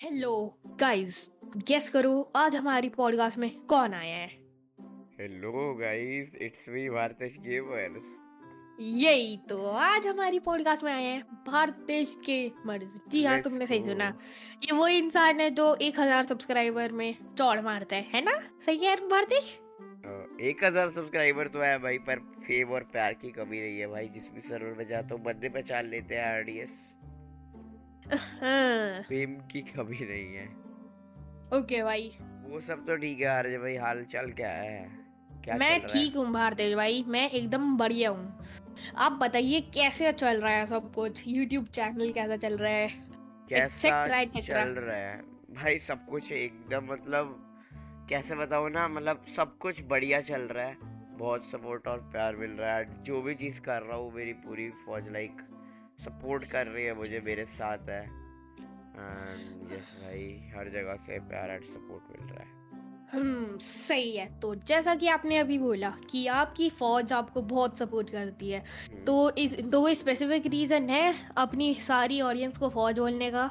Hello guys guess करो आज हमारी पॉडकास्ट में कौन आया है? Hello guys it's me Bharatesh gamers यही तो आज हमारी पॉडकास्ट में आए हैं भारतेश के मर्ज जी हाँ तुमने सही सुना। ये वो इंसान है जो एक हज़ार सब्सक्राइबर में चौड़ मारता है है ना? सही है भारतेश एक हज़ार सब्सक्राइबर तो है भाई पर फेम और प्यार की कमी नहीं है भाई। जिस भी सर्वर में जाता हूँ बंदे पहचान लेते हैं आरडीएस हाँ। फेम की कमी नहीं है। ओके भाई। वो सब तो ठीक है आरजे भाई हाल चाल क्या है? क्या मैं ठीक हूँ भारतेश भाई मैं एकदम बढ़िया हूँ। आप बताइए कैसे चल रहा है सब कुछ? यूट्यूब चैनल कैसा चल रहा है? कैसा. चल रहा है? भाई सब कुछ एकदम मतलब कैसे बताऊँ ना मतलब सब कुछ बढ़िया चल रहा है। बहुत सपोर्ट और प्यार मिल रहा है। जो भी चीज़ कर रहा हूँ मेरी पूरी फौज लाइक सपोर्ट कर रही है मुझे मेरे साथ है। एंड यस भाई हर जगह से प्यार एंड सपोर्ट मिल रहा है। हम्म सही है। तो जैसा कि आपने अभी बोला कि आपकी फौज आपको बहुत सपोर्ट करती है हम्म, तो इस दो कोई स्पेसिफिक रीजन है अपनी सारी ऑडियंस को फौज बोलने का?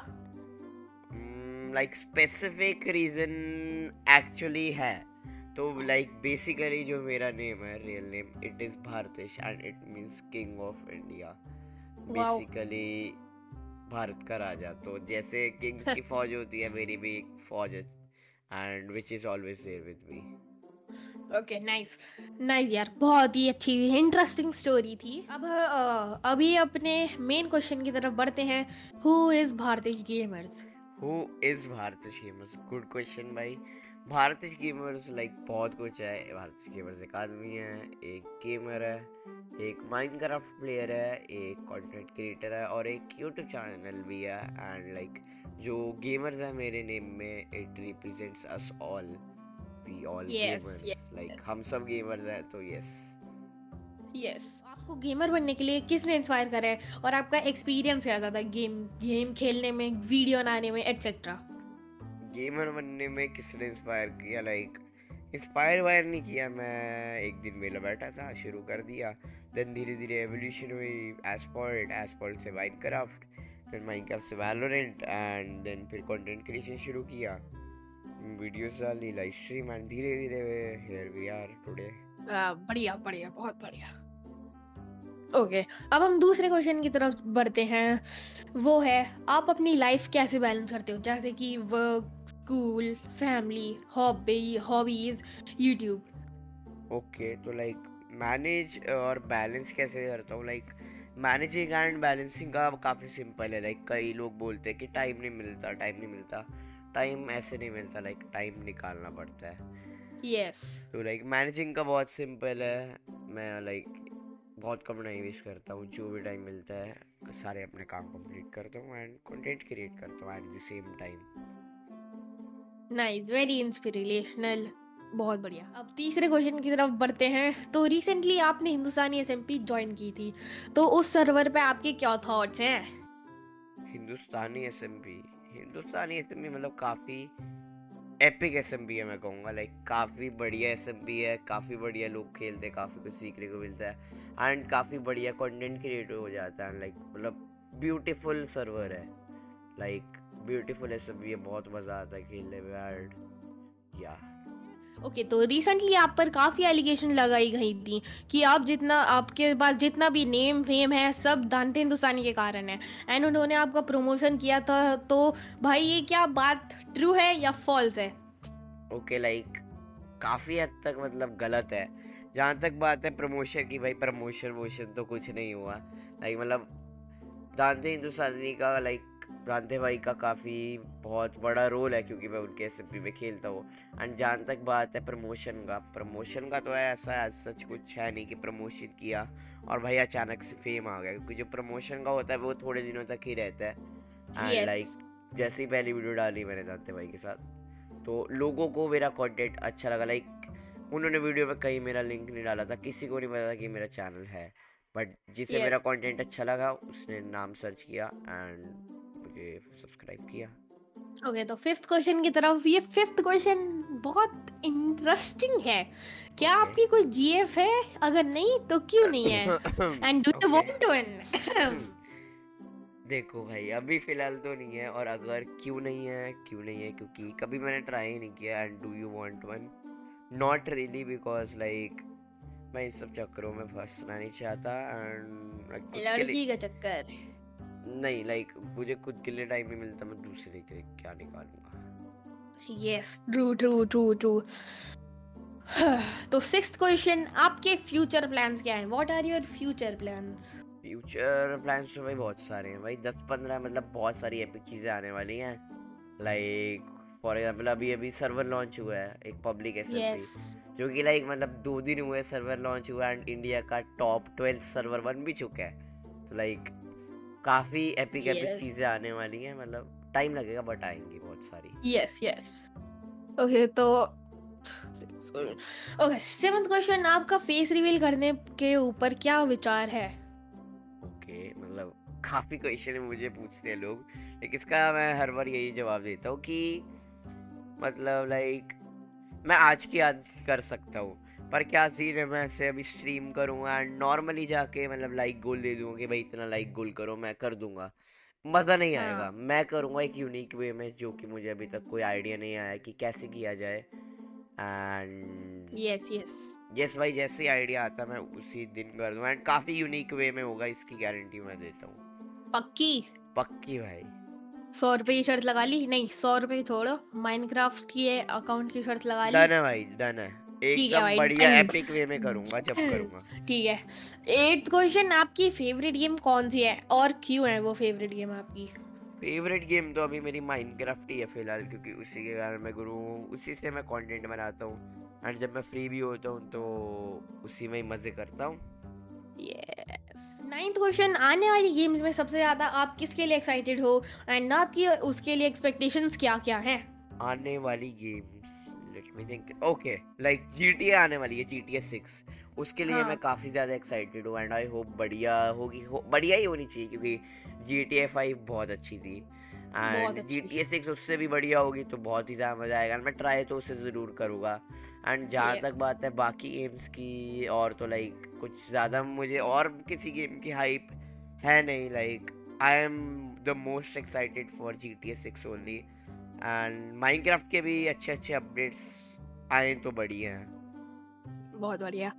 लाइक स्पेसिफिक रीजन एक्चुअली है। तो लाइक बेसिकली जो मेरा नेम है real name it is Bharatesh and it means king of India. Basically Bharat का राजा। तो जैसे किंग्स की फौज होती है मेरी भी एक फौज है and which is always there with me okay nice nice यार बहुत ही अच्छी इंटरेस्टिंग स्टोरी थी। अब अभी अपने मेन क्वेश्चन की तरफ़ बढ़ते हैं। Who is Bharatiya gamers who is Bharatesh gamers good question भाई। भारतेश गेमर्स लाइक बहुत कुछ है। भारतेश गेमर्स एक आदमी है एक गेमर है एक माइनक्राफ्ट प्लेयर है एक कंटेंट क्रिएटर है और एक यूट्यूब चैनल भी है। एंड लाइक जो गेमर्स है मेरे नेम में it represents us all we all gamers like हम सब गेमर्स हैं तो यस यस आपको गेमर बनने के लिए किसने इंस्पायर करा है? और आपका एक्सपीरियंस क्या था गेम गेम खेलने में वीडियो बनाने में एटसेट्रा गेमर बनने में किसने इंस्पायर किया? लाइक इंस्पायर वायर नहीं किया मैं। एक दिन मेला बैठा था, शुरू कर दिया। देन धीरे धीरे एवोल्यूशन हुई। एसपॉल्ट एसपॉल्ट से माइनक्राफ्ट फिर माइनक्राफ्ट से वैलोरेंट एंड देन फिर कंटेंट क्रिएशन शुरू किया। वीडियोस डाली लाइव स्ट्रीम एंड धीरे धीरे हियर वी आर टुडे बढ़िया बढ़िया, बहुत बढ़िया। ओके अब हम दूसरे क्वेश्चन की तरफ़ बढ़ते हैं। वो है आप अपनी लाइफ कैसे बैलेंस करते हो? जैसे कि work school family hobby hobbies YouTube okay तो लाइक मैनेज और बैलेंस कैसे करता हूँ? लाइक मैनेजिंग एंड बैलेंसिंग का काफ़ी सिंपल है। लाइक कई लोग बोलते हैं कि टाइम नहीं मिलता टाइम नहीं मिलता। टाइम ऐसे नहीं मिलता लाइक टाइम निकालना पड़ता है। यस तो लाइक मैनेजिंग का बहुत सिंपल है। मैं लाइक बहुत कम टाइम वेस्ट करता हूँ जो भी टाइम मिलता है सारे अपने काम कंप्लीट करता हूँ एंड कंटेंट क्रिएट करता हूँ at the same time nice very inspirational बहुत बढ़िया। अब तीसरे क्वेश्चन की तरफ़ बढ़ते हैं। तो रिसेंटली आपने हिंदुस्तानी एसएमपी ज्वाइन की थी। तो उस सर्वर पे आपके क्या थॉट्स हैं? हिंदुस्तानी एस हिंदुस्तानी एस मतलब काफ़ी एपिक एस है मैं कहूँगा लाइक काफ़ी बढ़िया एस है, काफ़ी बढ़िया लोग खेलते हैं, काफ़ी कुछ सीखने को मिलता है एंड काफ़ी बढ़िया कंटेंट क्रिएट हो जाता है लाइक मतलब ब्यूटीफुल सर्वर है। लाइक ब्यूटीफुल एस है, बहुत मज़ा आता है खेलने में एंड या ओके तो रिसेंटली आप पर काफ़ी एलिगेशन लगाई गई थी कि आप जितना आपके पास जितना भी नेम फेम है सब दानते हिंदुस्तानी के कारण है। एंड उन्होंने आपका प्रमोशन किया था तो भाई ये क्या बात ट्रू है या फॉल्स है? ओके okay, लाइक like, काफ़ी हद तक मतलब गलत है। जहाँ तक बात है प्रमोशन की भाई प्रमोशन वोशन तो कुछ नहीं हुआ। लाइक मतलब दानते हिंदुस्तानी का लाइक दानते भाई का काफ़ी बहुत बड़ा रोल है क्योंकि मैं उनके एस में खेलता हूँ एंड जहाँ तक बात है प्रमोशन का प्रमोशन का तो ऐसा है सच कुछ है नहीं कि प्रमोशन किया और भाई अचानक से फेम आ गया क्योंकि जो प्रमोशन का होता है वो थोड़े दिनों तक ही रहता है एंड Yes. लाइक जैसे ही पहली वीडियो डाली मैंने दानते भाई के साथ तो लोगों को मेरा कॉन्टेंट अच्छा लगा लाइक उन्होंने वीडियो में कहीं मेरा लिंक नहीं डाला था किसी को नहीं पता था कि मेरा चैनल है बट जिसे Yes. मेरा कंटेंट अच्छा लगा उसने नाम सर्च किया एंड मुझे सब्सक्राइब किया। ओके okay, तो फिफ्थ क्वेश्चन की तरफ़ ये फिफ्थ क्वेश्चन बहुत इंटरेस्टिंग है। क्या Okay. आपकी कोई जीएफ है? अगर नहीं तो क्यों नहीं है? And do you. Want one देखो भाई अभी फ़िलहाल तो नहीं है और अगर क्यों नहीं है क्यों नहीं है क्योंकि कभी मैंने ट्राई ही नहीं किया and do you want one not really because like मैं इस सब चक्करों में फंसना नहीं चाहता एंड लड़की का चक्कर। नहीं लाइक मुझे खुद के लिए टाइम नहीं मिलता मैं दूसरे के लिए क्या निकालूँगा? Yes true true true true तो सिक्स्थ क्वेश्चन आपके फ्यूचर प्लान्स क्या हैं? What are your future plans future plans तो भाई बहुत सारे हैं भाई दस पंद्रह मतलब बहुत सारी एपिक चीज़ें आने वाली हैं। लाइक फॉर एग्जांपल अभी अभी सर्वर लॉन्च हुआ है एक पब्लिक एस yes. जो कि लाइक मतलब दो दिन हुए सर्वर लॉन्च हुआ एंड इंडिया का टॉप ट्वेल्थ सर्वर बन भी चुका है। तो लाइक काफ़ी एपिक एपिक चीज़ें आने वाली हैं मतलब टाइम लगेगा बट आएँगी बहुत सारी। यस यस ओके तो ओके सेवंथ क्वेश्चन आपका फेस रिवील करने के ऊपर क्या विचार है? ओके okay, मतलब काफ़ी क्वेश्चन मुझे पूछते हैं लोग लेकिन इसका मैं हर बार यही जवाब देता हूँ कि मतलब लाइक मैं आज की आज कर सकता हूँ। पर क्या सीन है? मैं ऐसे अभी स्ट्रीम करूँगा एंड नॉर्मली जाके मतलब लाइक गोल दे दूँगा कि भाई इतना लाइक गोल करो मैं कर दूँगा। मज़ा नहीं आएगा। हाँ. मैं करूँगा एक यूनिक वे में जो कि मुझे अभी तक कोई आइडिया नहीं आया कि कैसे किया जाए। एंड यस यस यस भाई जैसे ही आइडिया आता मैं उसी दिन कर दूँगा। एंड काफ़ी यूनिक वे में होगा इसकी गारंटी मैं देता हूँ। पक्की? पक्की भाई। सौ रुपए की शर्त लगा ली? नहीं सौ रुपए छोड़ो। माइनक्राफ्ट की अकाउंट की शर्त लगा ली? डन है भाई डन है। एकदम बढ़िया एपिक वे में करूँगा जब करूँगा। ठीक है। एट क्वेश्चन आपकी फेवरेट गेम कौन सी है? और क्यों है वो फेवरेट गेम आपकी? फेवरेट गेम तो अभी मेरी माइनक्राफ्ट ही है फ़िलहाल क्योंकि उसी के कारण मैं गुरु हूँ उसी से मैं कंटेंट बनाता हूँ। एंड जब मैं फ्री भी होता हूँ तो उसी में ही मज़े करता हूँ। नाइन्थ क्वेश्चन आने वाली गेम्स में सबसे ज़्यादा आप किसके लिए एक्साइटेड हो? एंड आपकी उसके लिए एक्सपेक्टेशंस क्या क्या हैं? आने वाली games let me think okay like GTA आने वाली है जी जीटीए 6 उसके लिए हाँ. मैं काफ़ी ज़्यादा एक्साइटेड हूँ एंड आई होप बढ़िया होगी हो, बढ़िया ही होनी चाहिए क्योंकि जी टी ए फाइव बहुत अच्छी थी. And G T A six उससे भी बढ़िया होगी तो बहुत ही ज़्यादा मज़ा आएगा मैं ट्राई तो उसे ज़रूर करूँगा. एंड जहाँ तक बात है बाकी गेम्स की और तो लाइक कुछ ज़्यादा मुझे और किसी गेम की हाइप है नहीं like I am the most excited for G T A six only and Minecraft के भी अच्छे अच्छे अपडेट्स आए तो बढ़िया हैं। बहुत बढ़िया।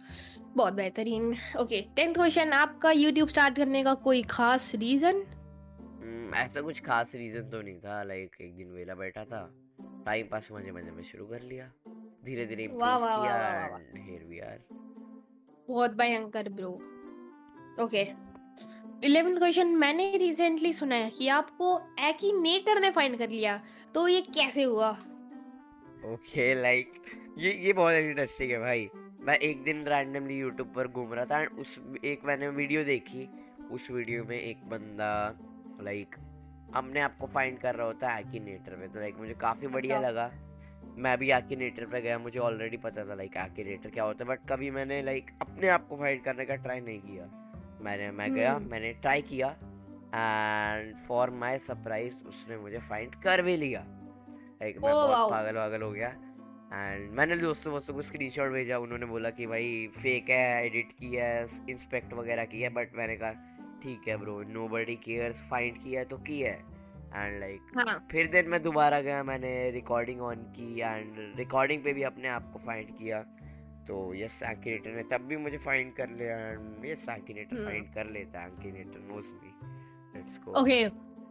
बहुत बेहतरीन। ओके टेंथ क्वेश्चन आपका यूट्यूब स्टार्ट करने का कोई खास रीजन hmm, ऐसा कुछ खास रीजन तो नहीं था। लाइक एक दिन वेला बैठा था। टाइम पास मज़े मज़े में शुरू कर लिया। धीरे धीरे वाह वाह वाह हियर वी आर बहुत भयंकर ब्रो ओके इलेवेंथ क्वेश्चन मैंने रिसेंटली सुना है कि आपको एक्टिनेटर ने फाइंड कर लिया तो ये कैसे हुआ? ओके okay, लाइक like, ये ये बहुत इंटरेस्टिंग है भाई। मैं एक दिन रैंडमली यूट्यूब पर घूम रहा था एंड उस एक मैंने वीडियो देखी। उस वीडियो में एक बंदा लाइक अपने आप को फाइंड कर रहा होता है एक्नेटर में तो लाइक मुझे काफ़ी बढ़िया अच्छा। लगा। मैं भी एक्नेटर पे गया मुझे ऑलरेडी पता था लाइक एक्नेटर क्या होता है बट कभी मैंने लाइक अपने आप को फाइंड करने का ट्राई नहीं किया। मैंने मैं गया हम्म। मैंने ट्राई किया एंड फॉर माई सरप्राइज़ उसने मुझे फाइंड कर भी लिया लाइक मैं बहुत पागल वागल हो गया एंड मैंने दोस्तों दोस्तों को स्क्रीन भेजा उन्होंने बोला कि भाई फेक है एडिट किया है इंस्पेक्ट वगैरह किया है बट मैंने कहा ठीक है bro nobody cares find किया है तो किया है एंड लाइक like, हाँ. फिर दिन मैं दोबारा गया मैंने रिकॉर्डिंग ऑन की एंड रिकॉर्डिंग पे भी अपने आप को फाइंड किया तो यस एक्टिनेटर ने तब भी मुझे फाइंड कर लिया यस एक्टिनेटर फाइंड कर लेता है एक्टिनेटर knows me let's go okay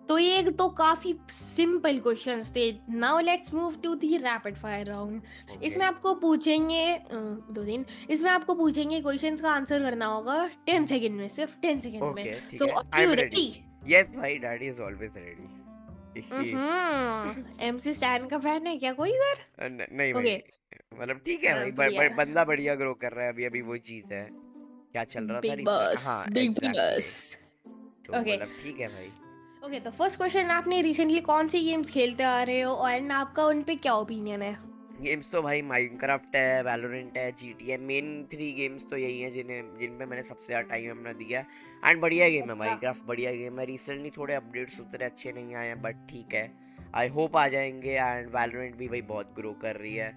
तो ये तो काफ़ी सिंपल क्वेश्चंस थे। Now let's move to the rapid fire round इसमें आपको पूछेंगे दो दिन। इसमें आपको पूछेंगे क्वेश्चंस का आंसर करना होगा 10 सेकंड में सिर्फ़ 10 सेकंड okay, में so are you ready yes भाई daddy is always ready MC Stan का फ़ैन है क्या कोई इधर? नहीं okay. मतलब ठीक है भाई बंदा बढ़िया ग्रो कर रहा है अभी अभी वो चीज़ है। क्या चल रहा था हाँ बिग बॉस ओके ठीक है भाई। ओके तो फ़र्स्ट क्वेश्चन आपने रिसेंटली कौन सी गेम्स खेलते आ रहे हो? और आपका उन पे क्या ओपिनियन है? गेम्स तो भाई माइनक्राफ्ट है वैलोरेंट है जी टी है मेन थ्री गेम्स तो यही हैं जिन्हें जिन पे मैंने सबसे ज़्यादा टाइम अपना दिया। एंड बढ़िया गेम है माइनक्राफ्ट। बढ़िया गेम है। रिसेंटली थोड़े अपडेट्स उतरे अच्छे नहीं आए हैं बट ठीक है। आई होप आ जाएँगे एंड वैलोरेंट भी भाई बहुत ग्रो कर रही है।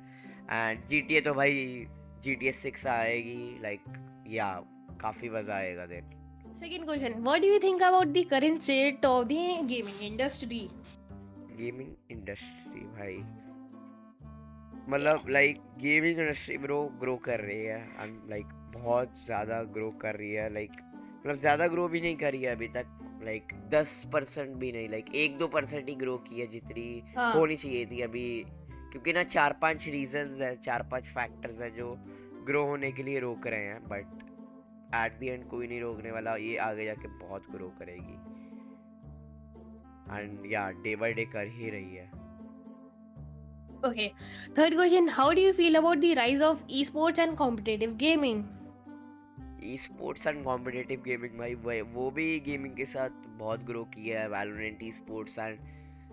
एंड जी टी ए तो भाई जी टी ए सिक्स आएगी लाइक या काफ़ी मज़ा आएगा then Second question What do you think about the current state of the gaming industry? Gaming industry भाई। मतलब like gaming industry bro grow कर रही है लाइक बहुत ज़्यादा ग्रो कर रही है लाइक मतलब ज़्यादा ग्रो भी नहीं करी है अभी तक लाइक दस परसेंट भी नहीं लाइक एक दो परसेंट ही ग्रो की है जितनी हाँ। होनी चाहिए थी अभी क्योंकि ना चार पाँच रीजंस है चार पाँच फैक्टर्स हैं जो ग्रो होने के लिए रोक रहे हैं बट एट द एंड कोई नहीं रोकने वाला ये आगे जाके बहुत ग्रो करेगी। एंड या डे बाई डे कर ही रही है। Okay. Third question How do you feel about the rise of esports and competitive gaming? Sports and competitive gaming भाई वही- वो भी गेमिंग के साथ बहुत ग्रो किया है Valorant esports and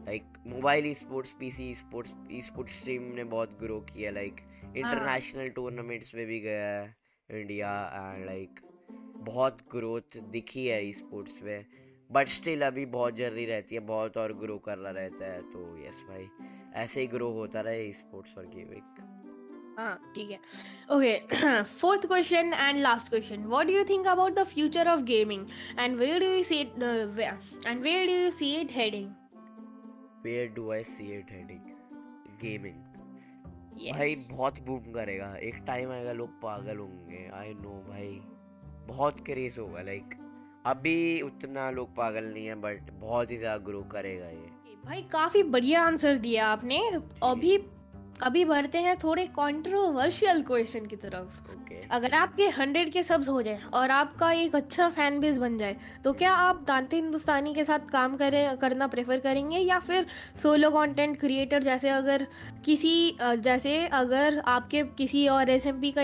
like mobile esports PC sports esports team ने बहुत ग्रो किया लाइक इंटरनेशनल टूर्नामेंट्स में भी गया है इंडिया एंड लाइक बहुत ग्रोथ दिखी है ई स्पोर्ट्स में बट स्टिल अभी बहुत ज़रूरी रहती है बहुत और ग्रो करना रहता है तो यस भाई ऐसे ही ग्रो होता रहे स्पोर्ट्स और गेमिंग हाँ ठीक है। Okay fourth question and last question what do you think about the future of gaming and where do you see it and where do you see it heading where do I see it heading gaming भाई बहुत boom करेगा। एक time आएगा लोग पागल होंगे। I know भाई। बहुत क्रेज होगा लाइक अभी उतना लोग पागल नहीं है बट बहुत ही ज़्यादा ग्रो करेगा ये। भाई काफ़ी बढ़िया आंसर दिया आपने। अभी अभी बढ़ते हैं थोड़े कंट्रोवर्शियल क्वेश्चन की तरफ़। ओके अगर आपके हंड्रेड के सब्स हो जाए और आपका एक अच्छा फ़ैन बेस बन जाए तो क्या आप दांते हिंदुस्तानी के साथ काम करें करना प्रेफर करेंगे या फिर सोलो कंटेंट क्रिएटर जैसे अगर किसी जैसे अगर आपके किसी और एसएमपी का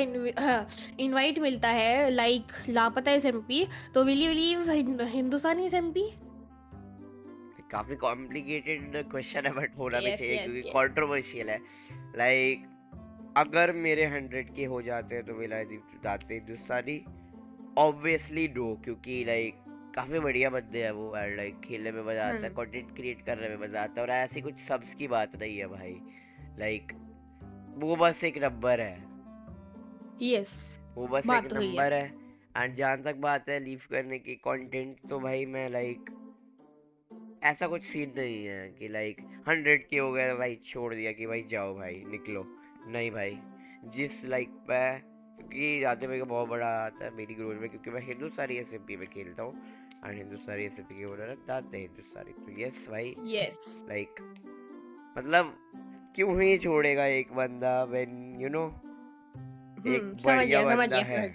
इनवाइट मिलता है लाइक लापता एसएमपी तो will you leave Hindustani SMP काफ़ी कॉम्प्लिकेटेड क्वेश्चन है बट होना भी चाहिए yes, क्योंकि yes. है लाइक अगर मेरे हंड्रेड के हो जाते हैं तो will Date Hindustani obviously no क्योंकि लाइक काफ़ी बढ़िया बंदे हैं वो एंड लाइक खेलने में मज़ा आता है हम्म। कंटेंट क्रिएट करने में मज़ा आता है और ऐसी कुछ सब्स की बात नहीं है भाई लाइक वो बस एक नंबर है यस वो बस एक तो। नंबर है एंड जहाँ तक बात है लीव करने की कंटेंट तो भाई मैं लाइक ऐसा कुछ सीन नहीं है कि लाइक हंड्रेड के हो गए तो भाई छोड़ दिया कि भाई जाओ भाई निकलो। नहीं भाई जिस लाइक मैं क्योंकि जाते मेरे को बहुत बड़ा आता है मेरी ग्रोथ में क्योंकि मैं हिंदुस्तानी एस में खेलता हूँ। एंड हिंदुस्तानी एस के ओनर दाते हिंदुस्तानी तो यस भाई। यस लाइक मतलब क्यों ही छोड़ेगा एक बंदा व्हेन यू नो एक हम्म, बढ़िया बंदा है।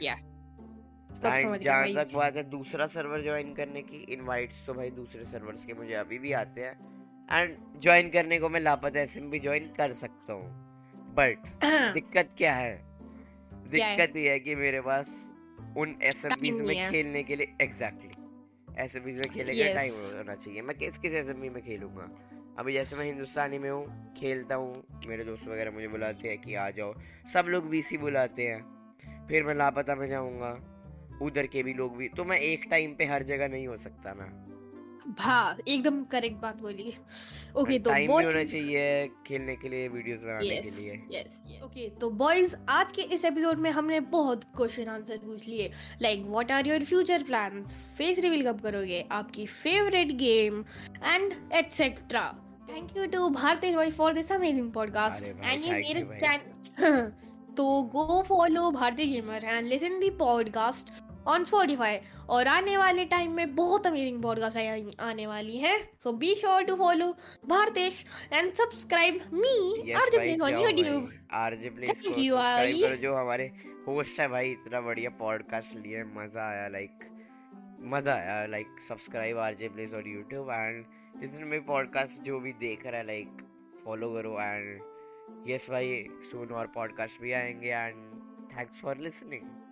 सब समझ जहाँ तक बात है दूसरा सर्वर ज्वाइन करने की इनवाइट्स तो भाई दूसरे सर्वर्स के मुझे अभी भी आते हैं। एंड ज्वाइन करने को मैं लापता एस भी ज्वाइन कर सकता हूँ। बट दिक्कत क्या है? दिक्कत ये है कि मेरे पास उन एस में खेलने के लिए एग्जैक्टली एस में खेलने का टाइम होना चाहिए। मैं किस किस एस में खेलूँगा? अभी जैसे मैं हिंदुस्तानी में हूँ खेलता हूँ। मेरे दोस्त वगैरह मुझे बुलाते हैं कि आ जाओ। सब लोग वीसी बुलाते हैं। फिर मैं लापता में जाऊँगा। उधर के भी लोग भी तो मैं एक टाइम पे हर जगह नहीं हो सकता ना। हाँ एकदम करेक्ट बात बोली। ओके तो टाइम भी होना चाहिए खेलने के लिए वीडियोस बनाने yes, के लिए। यस ओके तो बॉयज़ आज के इस एपिसोड में हमने बहुत क्वेश्चन आंसर पूछ लिए। Like what are your future plans face reveal कब करोगे? आपकी favourite game and etcetera thank you to Bharatesh भाई for this amazing podcast and ये मेरे चैनल तो go follow Bharatiya gamer and listen the podcast on Spotify और आने वाले टाइम में बहुत अमेजिंग पॉडकास्ट आने वाली हैं. So be sure to follow Bharatesh and subscribe me RJ plays on भाई, आरजे प्लेस Thank को you, सब्सक्राइब आई। जो हमारे होस्ट है भाई इतना बढ़िया पॉडकास्ट लिए मज़ा आया लाइक मज़ा आया लाइक सब्सक्राइब आरजे प्लेस और यूट्यूब एंड जिसने मेरे पॉडकास्ट जो भी देख रहा है लाइक फॉलो करो एंड यस भाई सून और पॉडकास्ट भी आएँगे एंड थैंक्स फॉर लिसनिंग